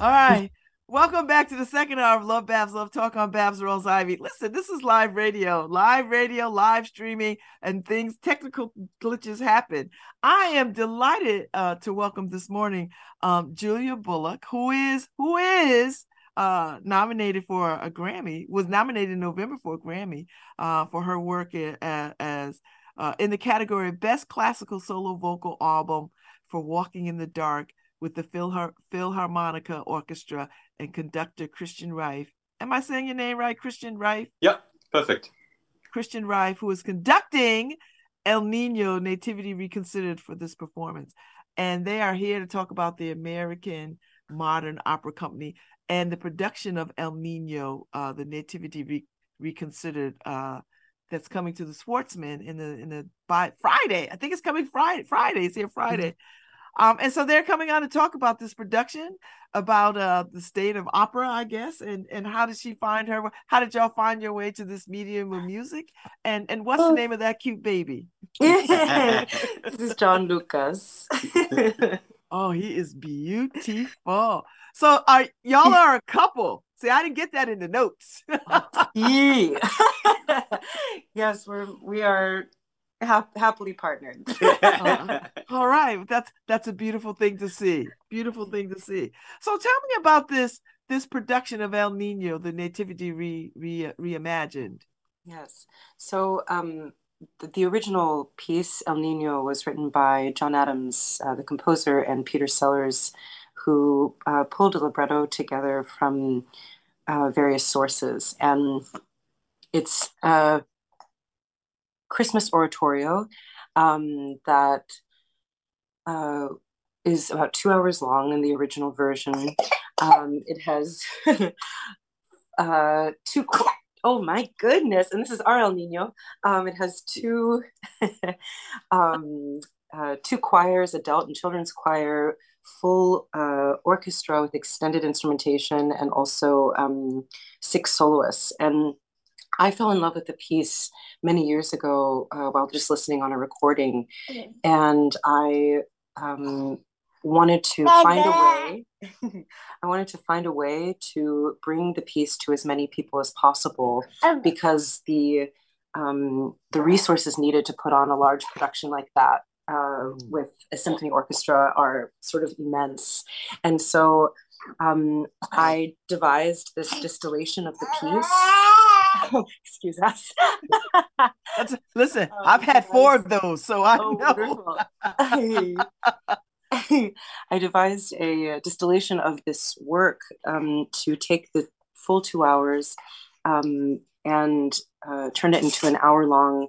All right. Welcome back to the second hour of Love Babs Love Talk on Babz Rawls Ivy. Listen, this is live radio, live radio, live streaming, and things, technical glitches happen. I am delighted uh, to welcome this morning um, Julia Bullock, who is who is uh, nominated for a Grammy, was nominated in November for a Grammy uh, for her work as, as uh, in the category of Best Classical Solo Vocal Album for Walking in the Dark with the Philhar- Philharmonia Orchestra and conductor Christian Reif. Am I saying your name right, Christian Reif? Yep, perfect. Christian Reif, who is conducting El Nino Nativity Reconsidered for this performance. And they are here to talk about the American Modern Opera Company and the production of El Nino, uh, the Nativity Re- Reconsidered, uh, that's coming to the Schwarzman in the in the by Friday. I think it's coming Friday. Friday. It's here Friday. Um, and so they're coming on to talk about this production, about uh, the state of opera, I guess, and and how did she find her? How did y'all find your way to this medium of music? And and what's the name of that cute baby? this is John Lucas. oh, he is beautiful. So are y'all are a couple? See, I didn't get that in the notes. yeah. yes, we're we are ha- happily partnered. uh, all right, that's that's a beautiful thing to see. Beautiful thing to see. So tell me about this this production of El Nino, the Nativity re, re reimagined. Yes. So um, the, the, original piece El Nino was written by John Adams, uh, the composer, and Peter Sellars, who uh, pulled a libretto together from uh, various sources, and it's uh, Christmas oratorio um, that uh, is about two hours long in the original version. Um, it has uh, two. Oh my goodness! And this is El Nino. Um, it has two um, uh, two choirs, adult and children's choir, full uh, orchestra with extended instrumentation, and also um, six soloists. And I fell in love with the piece many years ago uh, while just listening on a recording, okay. and I um, wanted to find a way. I wanted to find a way to bring the piece to as many people as possible because the um, the resources needed to put on a large production like that uh, mm. with a symphony orchestra are sort of immense, and so um, I devised this distillation of the piece excuse us. That's, listen, oh, I've had four of those, so I oh, know. I, I devised a distillation of this work um, to take the full two hours um, and uh, turn it into an hour long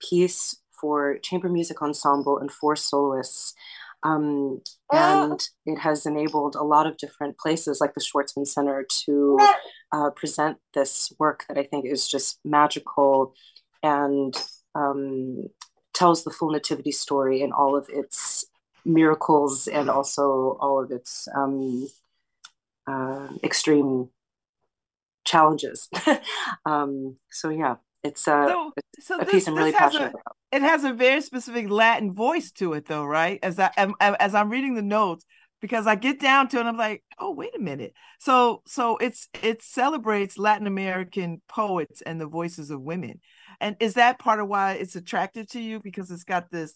piece for chamber music ensemble and four soloists. Um, and it has enabled a lot of different places like the Schwarzman Center to uh, present this work that I think is just magical and um, tells the full nativity story in all of its miracles and also all of its um, uh, extreme challenges. um, so yeah, it's, uh, so, so a this, piece I'm really passionate a, about. It has a very specific Latin voice to it, though, right? As I as I'm reading the notes, because I get down to it, I'm like, oh, wait a minute. So so it's it celebrates Latin American poets and the voices of women. And is that part of why it's attractive to you? Because it's got this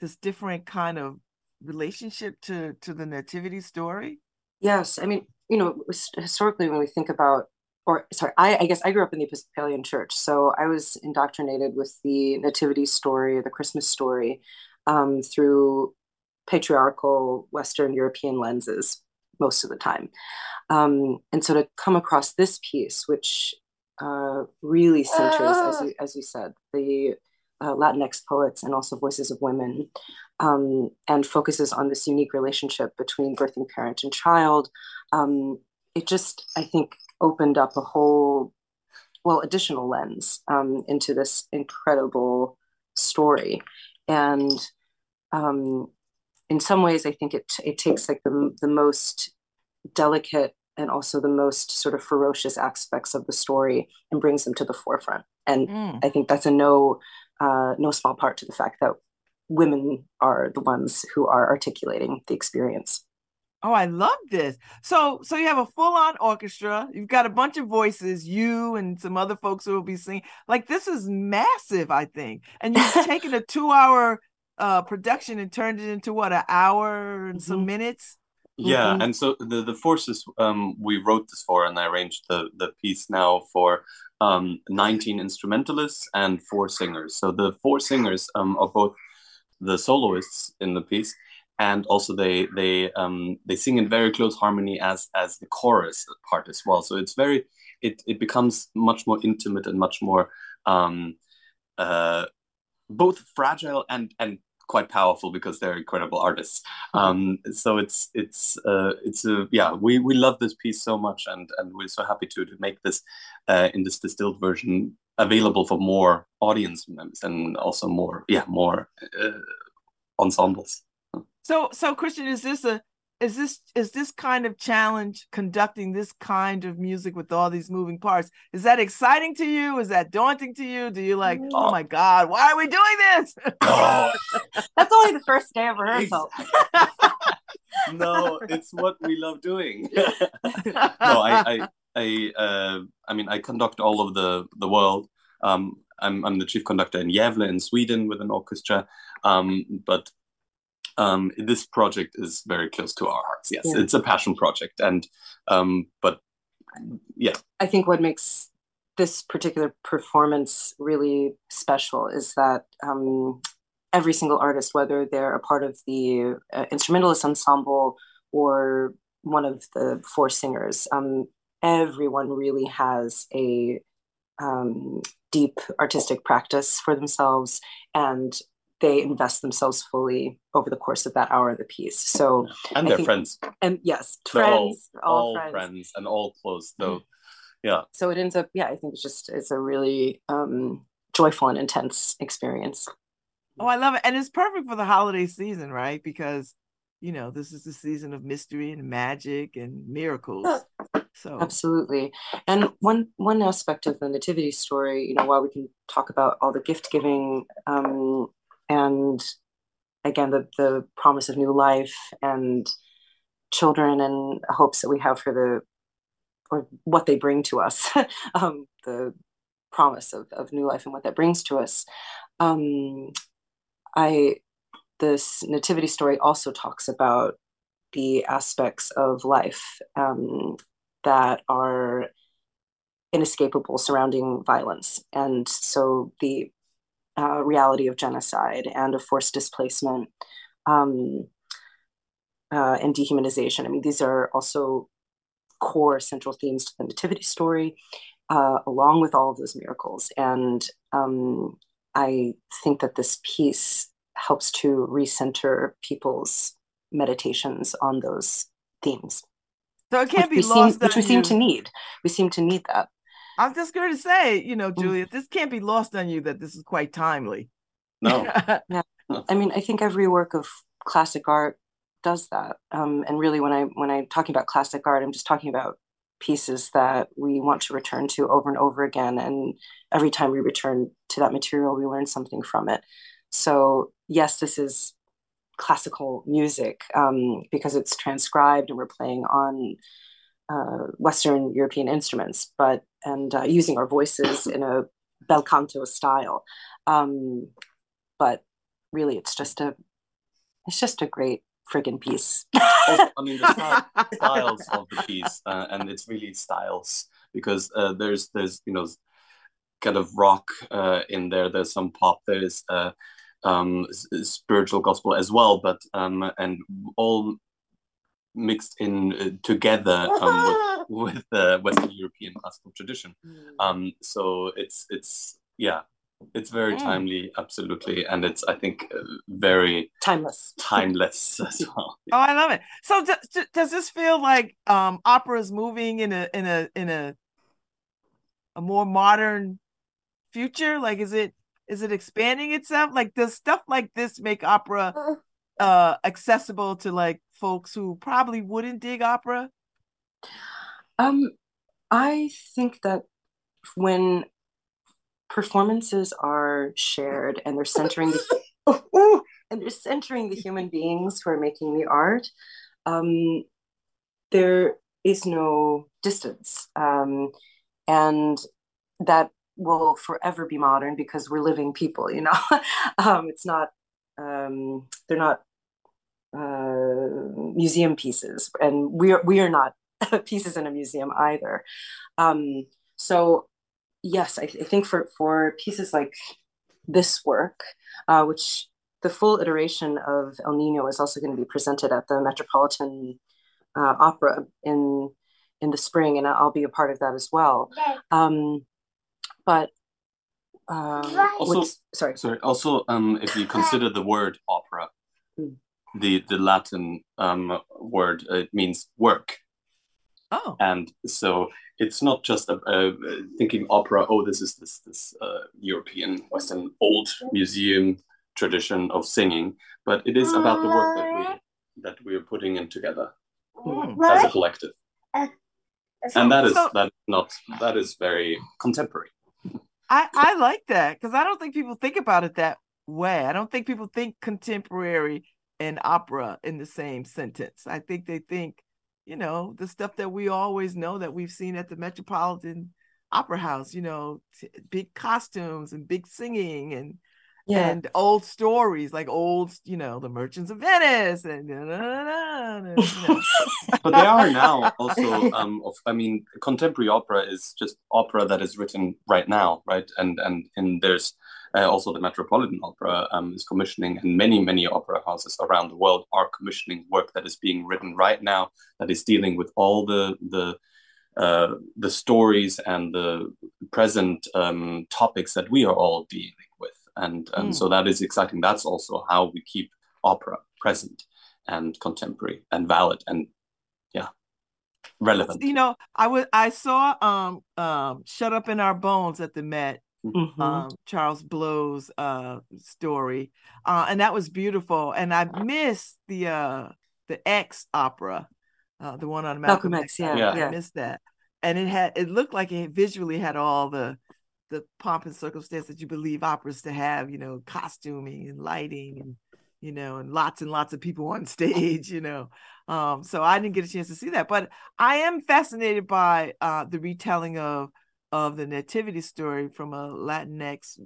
this different kind of relationship to to the nativity story? Yes. I mean, you know, historically when we think about or sorry, I, I, guess I grew up in the Episcopalian Church, so I was indoctrinated with the Nativity story, the Christmas story, um, through patriarchal Western European lenses most of the time. Um, and so to come across this piece, which uh, really centers, as you, as you said, the uh, Latinx poets and also voices of women, um, and focuses on this unique relationship between birthing parent and child. Um, it just, I think, opened up a whole, well, additional lens um, into this incredible story. And um, in some ways, I think it it takes like the the most delicate and also the most sort of ferocious aspects of the story and brings them to the forefront. And mm. I think that's a no uh, no small part to the fact that women are the ones who are articulating the experience. Oh, I love this. So, so you have a full-on orchestra. You've got a bunch of voices, you and some other folks who will be singing. Like this is massive, I think. And you've taken a two-hour uh, production and turned it into what an hour and mm-hmm. some minutes. Yeah, mm-hmm. and so the the forces um, we wrote this for, and I arranged the the piece now for um, 19 instrumentalists and four singers. So the four singers um, are both the soloists in the piece and also they they um, they sing in very close harmony as as the chorus part as well. So it's very it it becomes much more intimate and much more um, uh, both fragile and and quite powerful because they're incredible artists. Um, so it's it's uh, it's a yeah we we love this piece so much and and we're so happy to to make this uh, in this distilled version available for more audience members and also more yeah more uh, ensembles. So so Christian, is this a is this is this kind of challenge conducting this kind of music with all these moving parts is that exciting to you? Is that daunting to you? Do you like oh my god why are we doing this? Oh. that's only the first day of rehearsal. No it's what we love doing. No i i i uh, i mean i conduct all of the the world. Um i'm i'm the chief conductor in Gävle in sweden with an orchestra. Um but um, this project is very close to our hearts. Yes, yeah. it's a passion project, and um, but yeah, I think what makes this particular performance really special is that um, every single artist, whether they're a part of the uh, instrumentalist ensemble or one of the four singers, um, everyone really has a um, deep artistic practice for themselves and they invest themselves fully over the course of that hour of the piece. So and their friends. And yes, They're friends, all, all, all friends. friends. and all close. So yeah. So it ends up, yeah, I think it's just it's a really um joyful and intense experience. Oh, I love it. And it's perfect for the holiday season, right? Because you know, this is the season of mystery and magic and miracles. So absolutely. And one one aspect of the nativity story, you know, while we can talk about all the gift giving um, and again the the promise of new life and children and hopes that we have for the or what they bring to us um, the promise of, of new life and what that brings to us. Um, i this nativity story also talks about the aspects of life um, that are inescapable surrounding violence. And so the uh, reality of genocide and of forced displacement um, uh, and dehumanization. I mean, these are also core central themes to the Nativity story, uh, along with all of those miracles. And um, I think that this piece helps to recenter people's meditations on those themes. So it can't be lost, seem, which we seem to need. We seem to need that. I'm just going to say, you know, mm. Julia, this can't be lost on you that this is quite timely. No. yeah. I mean, I think every work of classic art does that. Um, and really, when I when I'm talking about classic art, I'm just talking about pieces that we want to return to over and over again. And every time we return to that material, we learn something from it. So yes, this is classical music um, because it's transcribed and we're playing on uh, Western European instruments, but and uh, using our voices in a bel canto style. Um, but really, it's just a it's just a great friggin' piece. I mean, the styles of the piece, uh, and it's really styles because uh, there's there's you know kind of rock uh, in there. There's some pop. There's uh, um, spiritual gospel as well, but um, and all mixed in uh, together um, with, with the Western European classical tradition. Mm. Um, so it's it's yeah, it's very mm. timely, absolutely, and it's I think uh, very timeless, timeless as well. Oh, I love it. So d- does this feel like um, opera is moving in a in a in a a more modern future? Like, is it is it expanding itself? Like, does stuff like this make opera uh. uh accessible to like folks who probably wouldn't dig opera? Um, I think that when performances are shared and they're centering the, and they're centering the human beings who are making the art, um, there is no distance. Um, and that will forever be modern because we're living people, you know. um, it's not, um, they're not uh, museum pieces, and we are, we are not pieces in a museum either. Um, so, yes, I, th- I, think for, for pieces like this work, uh, which the full iteration of El Nino is also going to be presented at the Metropolitan uh, Opera in in the spring, and I'll be a part of that as well. Um, but uh, also, sorry, sorry. Also, um, if you consider the word opera, mm. The the Latin um, word it means work. Oh, and so it's not just a, a, thinking opera. Oh, this is this this uh, European Western old museum tradition of singing, but it is about the work that we that we are putting in together mm. as a collective. Uh, and that is so, that not that is very contemporary. I I like that because I don't think people think about it that way. I don't think people think contemporary and opera in the same sentence. I think they think, you know, the stuff that we always know that we've seen at the Metropolitan Opera House. You know, t- big costumes and big singing and yeah. and old stories like old, you know, the Merchants of Venice and, you know. but they are now also um of I mean contemporary opera is just opera that is written right now, right? And and and there's uh, also the Metropolitan Opera um, is commissioning, and many many opera houses around the world are commissioning work that is being written right now that is dealing with all the the uh, the stories and the present um, topics that we are all dealing and and mm. so that is exciting. That's also how we keep opera present and contemporary and valid and yeah relevant. You know i would i saw um um shut up in our bones at the met mm-hmm. um charles blow's uh story uh and that was beautiful. And i missed the uh the x opera uh the one on malcolm, malcolm x, yeah, yeah i missed that. And it had it looked like it visually had all the the pomp and circumstance that you believe operas to have, you know, costuming and lighting and you know, and lots and lots of people on stage, you know. Um, so I didn't get a chance to see that, but I am fascinated by uh, the retelling of of the nativity story from a Latinx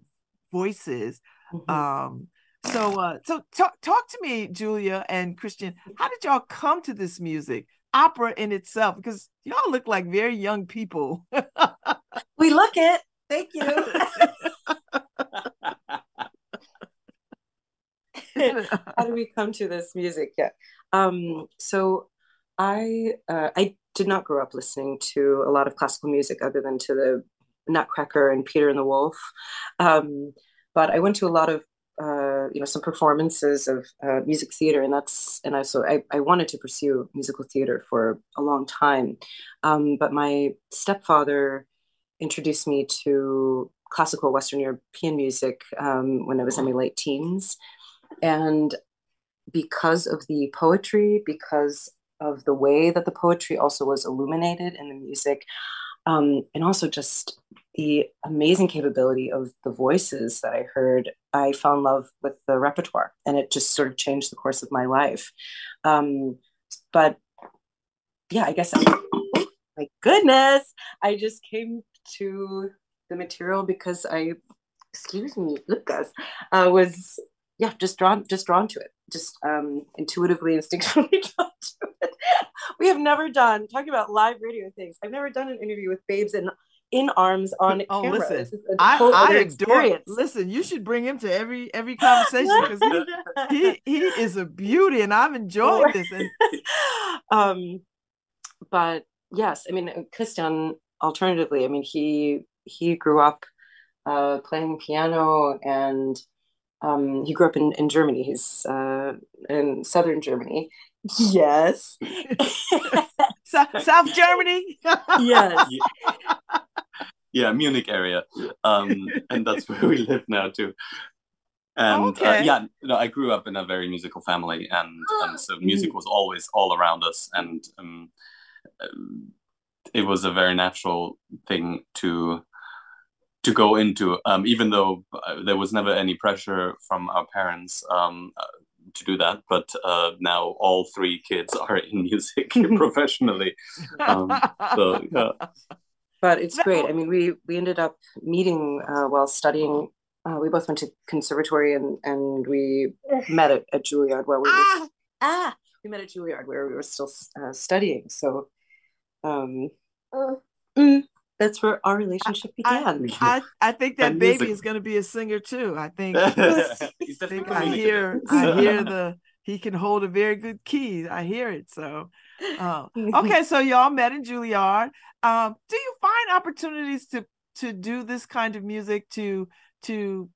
voices. Mm-hmm. Um, so uh, so talk talk to me, Julia and Christian. How did y'all come to this music? Opera in itself, because y'all look like very young people. we look it. Thank you. How do we come to this music? Yeah. Um, so I uh, I did not grow up listening to a lot of classical music other than to the Nutcracker and Peter and the Wolf. Um, but I went to a lot of uh, you know some performances of uh, music theater, and that's and I so I, I wanted to pursue musical theater for a long time. Um, but my stepfather introduced me to classical Western European music um, when I was in my late teens. And because of the poetry, because of the way that the poetry also was illuminated in the music, um, and also just the amazing capability of the voices that I heard, I fell in love with the repertoire and it just sort of changed the course of my life. Um, but yeah, I guess, I, my goodness, I just came to the material because I, excuse me, Lucas, uh, was yeah just drawn just drawn to it, just um, intuitively, instinctively drawn to it. We have never done talking about live radio things. I've never done an interview with babes in in arms on oh, camera. Listen, I, I adore. It. Listen, you should bring him to every every conversation because he, he, he is a beauty, and I'm enjoying this. And um, but yes, I mean, Christian alternatively, I mean, he he grew up uh, playing piano and um, he grew up in, in Germany. He's uh, in southern Germany. Yes. South, South Germany? yes. Yeah. yeah, Munich area. Um, and that's where we live now too. And uh, okay. uh, yeah, no, I grew up in a very musical family, and, and so music was always all around us. And um, um it was a very natural thing to to go into um, even though uh, there was never any pressure from our parents um, uh, to do that, but uh, now all three kids are in music professionally. Um, so yeah. But it's great. I mean, we we ended up meeting uh, while studying. Uh, we both went to conservatory and and we met at, at Juilliard while we were ah, ah we met at Juilliard where we were still uh, studying. So, um, mm, that's where our relationship began. I, I, I think that and baby music. is going to be a singer too. I think, I, think I hear I hear the he can hold a very good key. I hear it. So, uh, okay, so y'all met in Juilliard. Um, do you find opportunities to to do this kind of music to to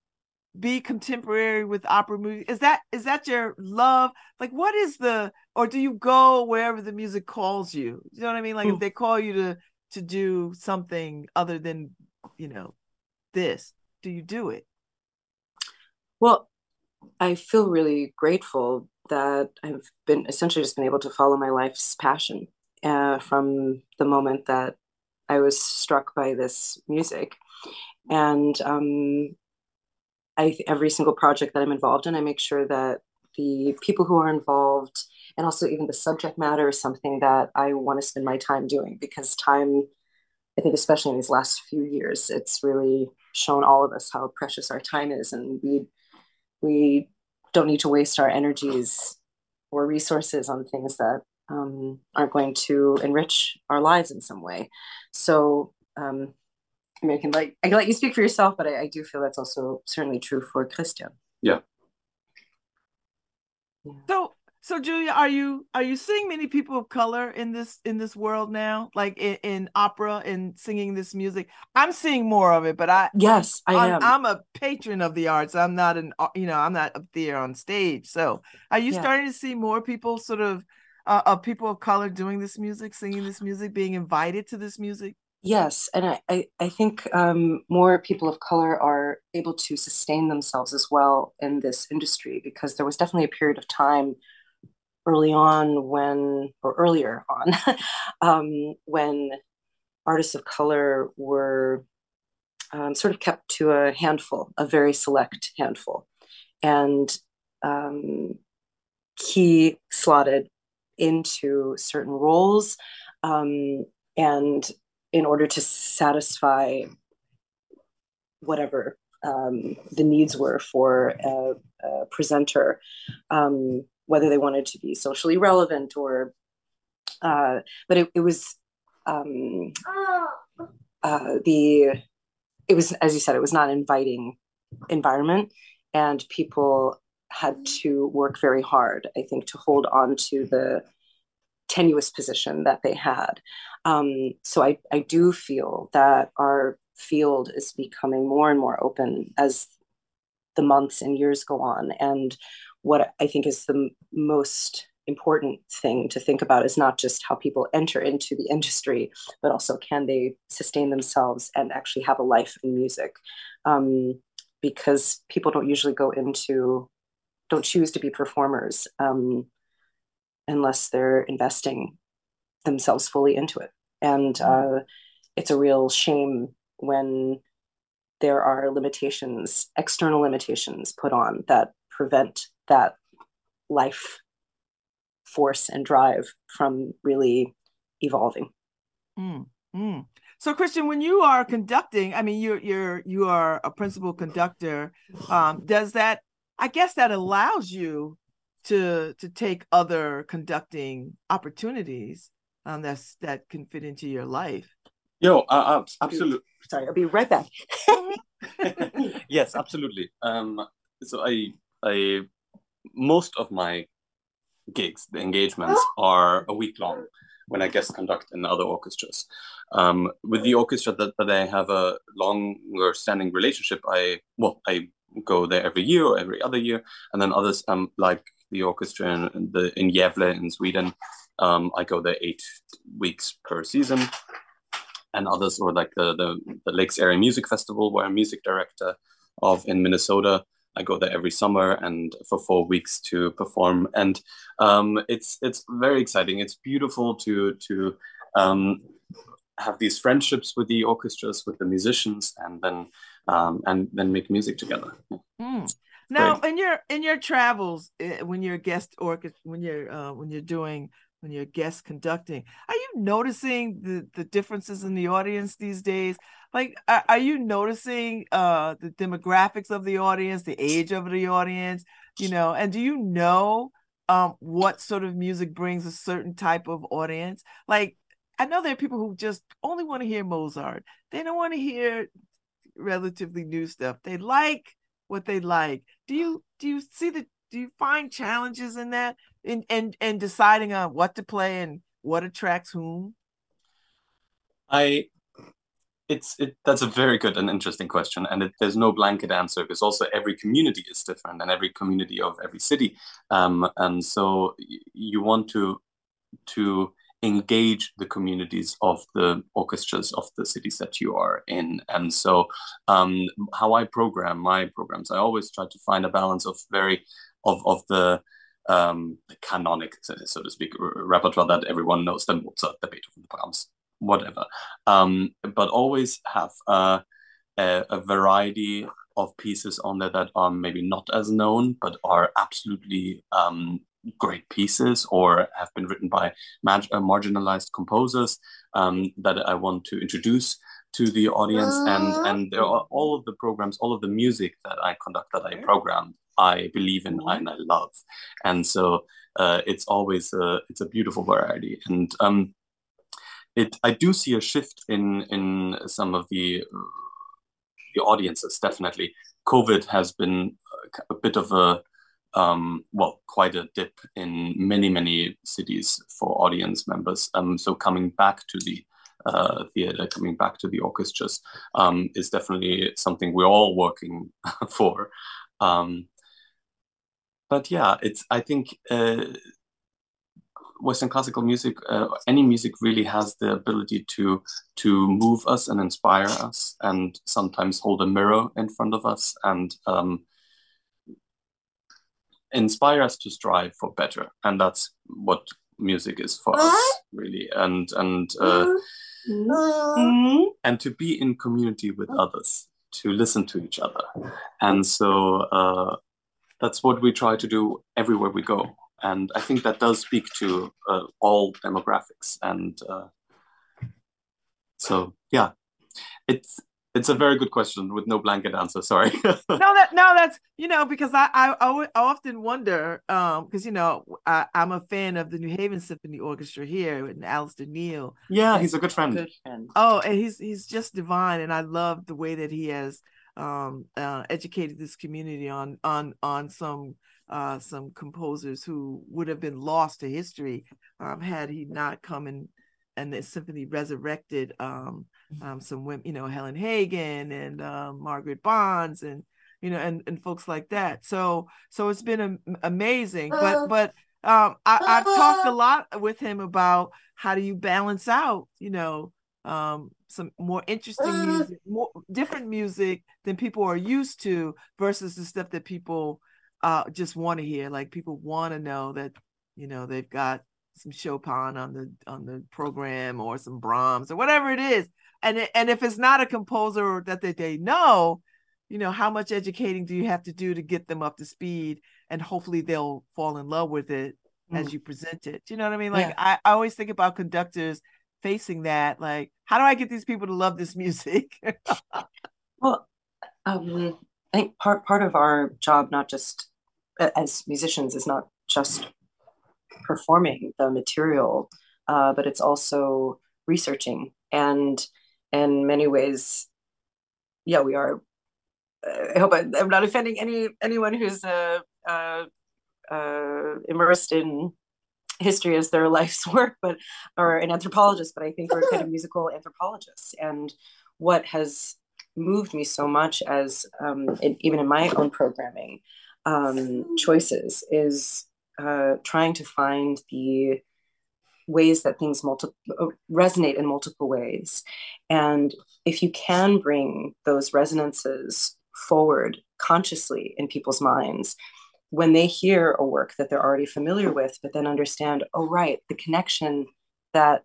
be contemporary with opera music? Is that is that your love? Like, what is the or do you go wherever the music calls you? You know what I mean? Like, if they call you to to do something other than you know this do you do it well i feel really grateful that i've been essentially just been able to follow my life's passion uh, from the moment that i was struck by this music and um, I, every single project that i'm involved in i make sure that the people who are involved and also even the subject matter is something that I want to spend my time doing because time, I think, especially in these last few years, it's really shown all of us how precious our time is, and we we don't need to waste our energies or resources on things that um, aren't going to enrich our lives in some way. So. Um, I mean, I can like I can let you speak for yourself, but I, I do feel that's also certainly true for Christian. Yeah. So so Julia, are you are you seeing many people of color in this in this world now, like in, in opera and singing this music? I'm seeing more of it, but I yes, I I'm, am. I'm a patron of the arts. I'm not an uh, you know I'm not up there on stage. So are you yeah. starting to see more people sort of uh, of people of color doing this music, singing this music, being invited to this music? Yes, and I, I, I think um, more people of color are able to sustain themselves as well in this industry because there was definitely a period of time early on when, or earlier on, um, when artists of color were um, sort of kept to a handful, a very select handful. And um, he slotted into certain roles. Um, and in order to satisfy whatever um, the needs were for a, a presenter, um, whether they wanted to be socially relevant or uh, but it, it was um, uh, the it was as you said it was not inviting environment and people had to work very hard i think to hold on to the tenuous position that they had. Um, so I, I do feel that our field is becoming more and more open as the months and years go on. And what I think is the most important thing to think about is not just how people enter into the industry, but also can they sustain themselves and actually have a life in music. Um, because people don't usually go into, don't choose to be performers. Um, unless they're investing themselves fully into it. And mm-hmm. uh, it's a real shame when there are limitations, external limitations put on that prevent that life force and drive from really evolving. Mm, mm. So, Christian, when you are conducting, I mean, you're you're you are a principal conductor. Um, does that? I guess that allows you to to take other conducting opportunities um, that's that can fit into your life. Yo, uh, uh absolutely. Sorry, I'll be right back. yes, absolutely. Um, so I I most of my gigs, the engagements, are a week long when I guest conduct in other orchestras. Um, with the orchestra that, that I have a longer standing relationship, I well, I go there every year or every other year, and then others um like the orchestra in the in Gävle in Sweden, um, I go there eight weeks per season. And others, or like the, the, the Lakes Area Music Festival, where I'm music director of in Minnesota. I go there every summer and for four weeks to perform, and um, it's it's very exciting. It's beautiful to to um, have these friendships with the orchestras, with the musicians, and then um, and then make music together. Mm. Now, in your in your travels, eh, when you're guest or when you're uh, when you're doing when you're guest conducting, are you noticing the the differences in the audience these days? Like, are, are you noticing uh, the demographics of the audience, the age of the audience? You know, and do you know um, what sort of music brings a certain type of audience? Like, I know there are people who just only want to hear Mozart. They don't want to hear relatively new stuff. They like what they like. Do you do you see the do you find challenges in that in and and deciding on what to play and what attracts whom? I it's it that's a very good and interesting question and it, there's no blanket answer because also every community is different and every community of every city um, and so you want to to engage the communities of the orchestras of the cities that you are in. And so, um, how I program my programs, I always try to find a balance of very of of the um, the canonic, so to speak, repertoire that everyone knows, the Mozart, the Beethoven, the Brahms, whatever. Um, but always have a, a, a variety of pieces on there that are maybe not as known, but are absolutely um, great pieces or have been written by uh, marginalized composers um, that I want to introduce to the audience. And and there are all of the programs, all of the music that I conduct, that I program, I believe in and I love. And so uh, it's always a it's a beautiful variety. And um, it I do see a shift in in some of the the audiences. Definitely, COVID has been a bit of a um, well, quite a dip in many, many cities for audience members. Um, so coming back to the uh, theater, coming back to the orchestras um, is definitely something we're all working for. Um, but yeah, it's I think uh, Western classical music, uh, any music really has the ability to to move us and inspire us, and sometimes hold a mirror in front of us and um, inspire us to strive for better. And that's what music is for us really. And and uh, mm-hmm. and to be in community with others to listen to each other. And so uh, that's what we try to do everywhere we go. And i think that does speak to uh, all demographics. And uh, so yeah. It's it's a very good question with no blanket answer. Sorry. no, that no, that's you know because I I, I often wonder um because you know I, am a fan of the New Haven Symphony Orchestra here and Alasdair Neale. Yeah, he's a good friend. Good friend. Oh, and he's he's just divine, and I love the way that he has um uh, educated this community on on on some uh some composers who would have been lost to history um had he not come and and the symphony resurrected um um, some women, you know, Helen Hagan and um, Margaret Bonds and you know, and and folks like that. So so it's been amazing. But uh, but um, I, I've talked a lot with him about how do you balance out, you know, um, some more interesting uh. music, more different music than people are used to versus the stuff that people uh, just want to hear. Like people want to know that you know they've got some Chopin on the on the program or some Brahms or whatever it is. And it, and if it's not a composer that they, they know you know how much educating do you have to do to get them up to speed? And hopefully they'll fall in love with it mm. as you present it. Do you know what i mean? Like yeah. I, I always think about conductors facing that like how do i get these people to love this music? Well um, i think part part of our job not just as musicians is not just performing the material uh, but it's also researching and in many ways, yeah, we are. Uh, I hope I, am not offending any anyone who's uh, uh, uh, immersed in history as their life's work, but or an anthropologist. But I think we're kind of musical anthropologists, and what has moved me so much as um, in, even in my own programming um, choices is uh, trying to find the ways that things multi- uh, resonate in multiple ways. And if you can bring those resonances forward consciously in people's minds, when they hear a work that they're already familiar with, but then understand, oh, right, the connection that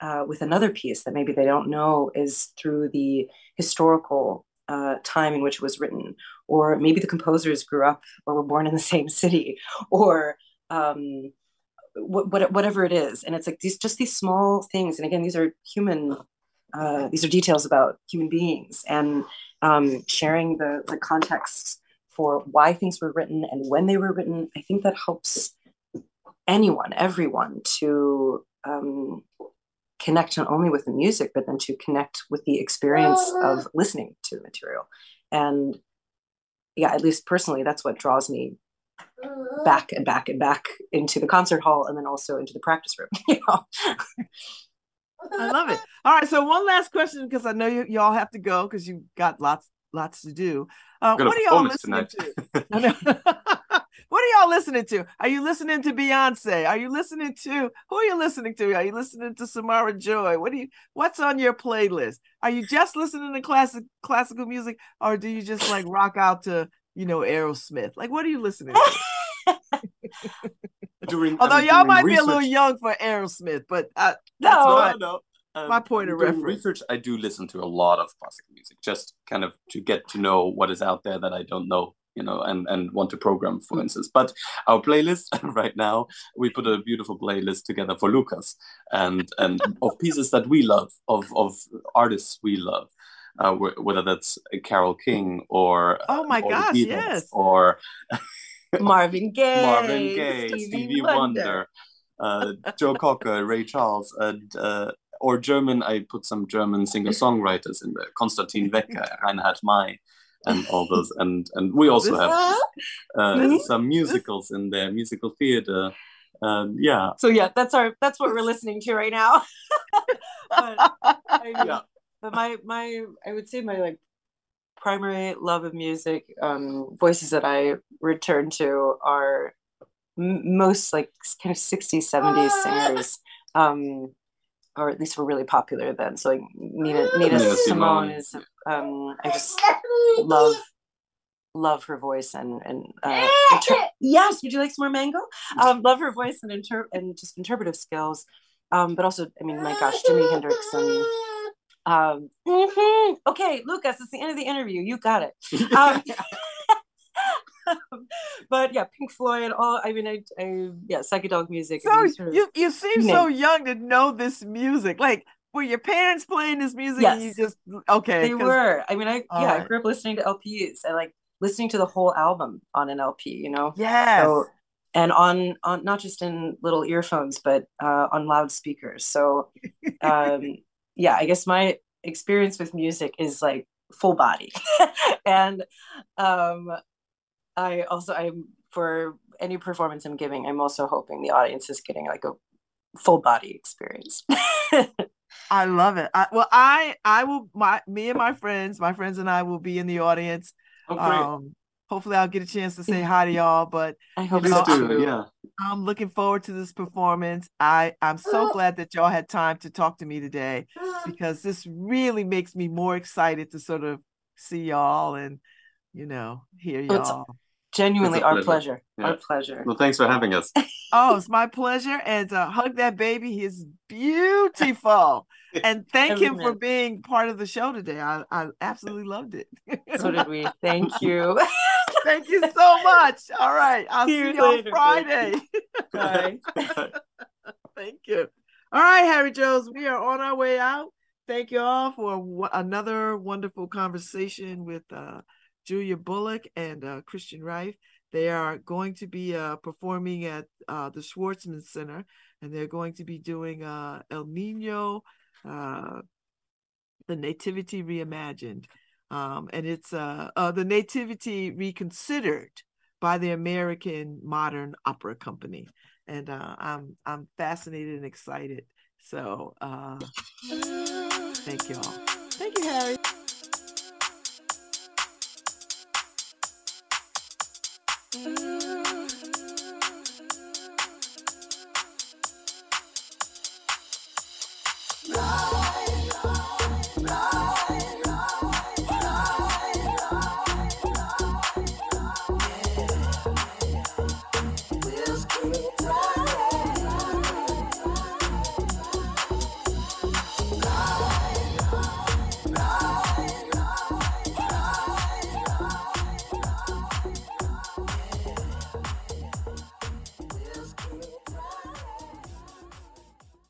uh, with another piece that maybe they don't know is through the historical uh, time in which it was written, or maybe the composers grew up or were born in the same city, or um, what, whatever it is. And it's like these just these small things. And again, these are human. Uh, these are details about human beings and um, sharing the the context for why things were written and when they were written. I think that helps anyone, everyone, to um, connect not only with the music, but then to connect with the experience of listening to the material. And yeah, at least personally, that's what draws me back and back and back into the concert hall and then also into the practice room. You know? I love it. All right, so one last question because I know you y'all have to go because you've got lots lots to do. Uh, what are y'all listening to? What are y'all listening to? Are you listening to Beyonce? Are you listening to who are you listening to? Are you listening to Samara Joy? What do you what's on your playlist? Are you just listening to classic classical music or do you just like rock out to, you know, Aerosmith? Like what are you listening to? Although I y'all might research. be a little young for Aerosmith, but that's no, my, no. Um, my point of reference. Research, I do listen to a lot of classical music, just kind of to get to know what is out there that I don't know you know, and, and want to program, for mm. instance. But our playlist right now, we put a beautiful playlist together for Lucas and and of pieces that we love, of of artists we love. Uh, whether that's Carole King or oh my or gosh, yes, or Marvin Gaye, Marvin Gaye, Stevie, Stevie Wonder, Wonder uh, Joe Cocker, Ray Charles, and uh, or German. I put some German singer songwriters in there: Konstantin Wecker, Reinhard Mey and all those and and we also have uh, some musicals in there musical theater um, yeah. So yeah that's our that's what we're listening to right now. But, I, yeah. But my my i would say my like primary love of music um voices that i return to are m- most like kind of 60s 70s singers um or at least were really popular then. So like Nina Nina, Nina Simone is um I just love love her voice and and uh, inter- yes would you like some more mango? Um love her voice and inter and just interpretive skills. Um but also i mean my gosh jimi hendrix and um mm-hmm. okay lucas it's the end of the interview you got it um but yeah, Pink Floyd, all I mean, I, I yeah, psychedelic music. So sort of, you you seem so young to know this music. Like, were your parents playing this music? Yes. And you just okay. They were. I mean, I yeah, right. I grew up listening to LPs. and like listening to the whole album on an LP. You know. Yeah. So, and on on not just in little earphones, but uh, on loudspeakers. So, um, yeah, I guess my experience with music is like full body and um I also I'm for any performance I'm giving, I'm also hoping the audience is getting like a full body experience. I love it. I, well, I I will my me and my friends, my friends and I will be in the audience. Oh, um, hopefully, I'll get a chance to say hi to y'all. But I hope you know, so. I'm, yeah, I'm looking forward to this performance. I I'm so glad that y'all had time to talk to me today because this really makes me more excited to sort of see y'all and you know hear y'all genuinely our pleasure. Yeah. Our pleasure. Well, thanks for having us. oh, it's my pleasure. And uh, hug that baby. He's beautiful. and thank him for being part of the show today. I, I absolutely loved it. so did we. Thank you. Thank you so much. All right. I'll see, see you on Friday. Bye. thank you. All right, Harry Jones, we are on our way out. Thank you all for w- another wonderful conversation with uh, Julia Bullock and uh, Christian Reif. They are going to be uh, performing at uh, the Schwarzman Center, and they're going to be doing uh, El Nino, uh, the Nativity Reimagined, um, and it's uh, uh, The Nativity Reconsidered by the American Modern Opera Company. And uh, I'm, I'm fascinated and excited. So uh, thank you all. Thank you, Harry. Mm-hmm.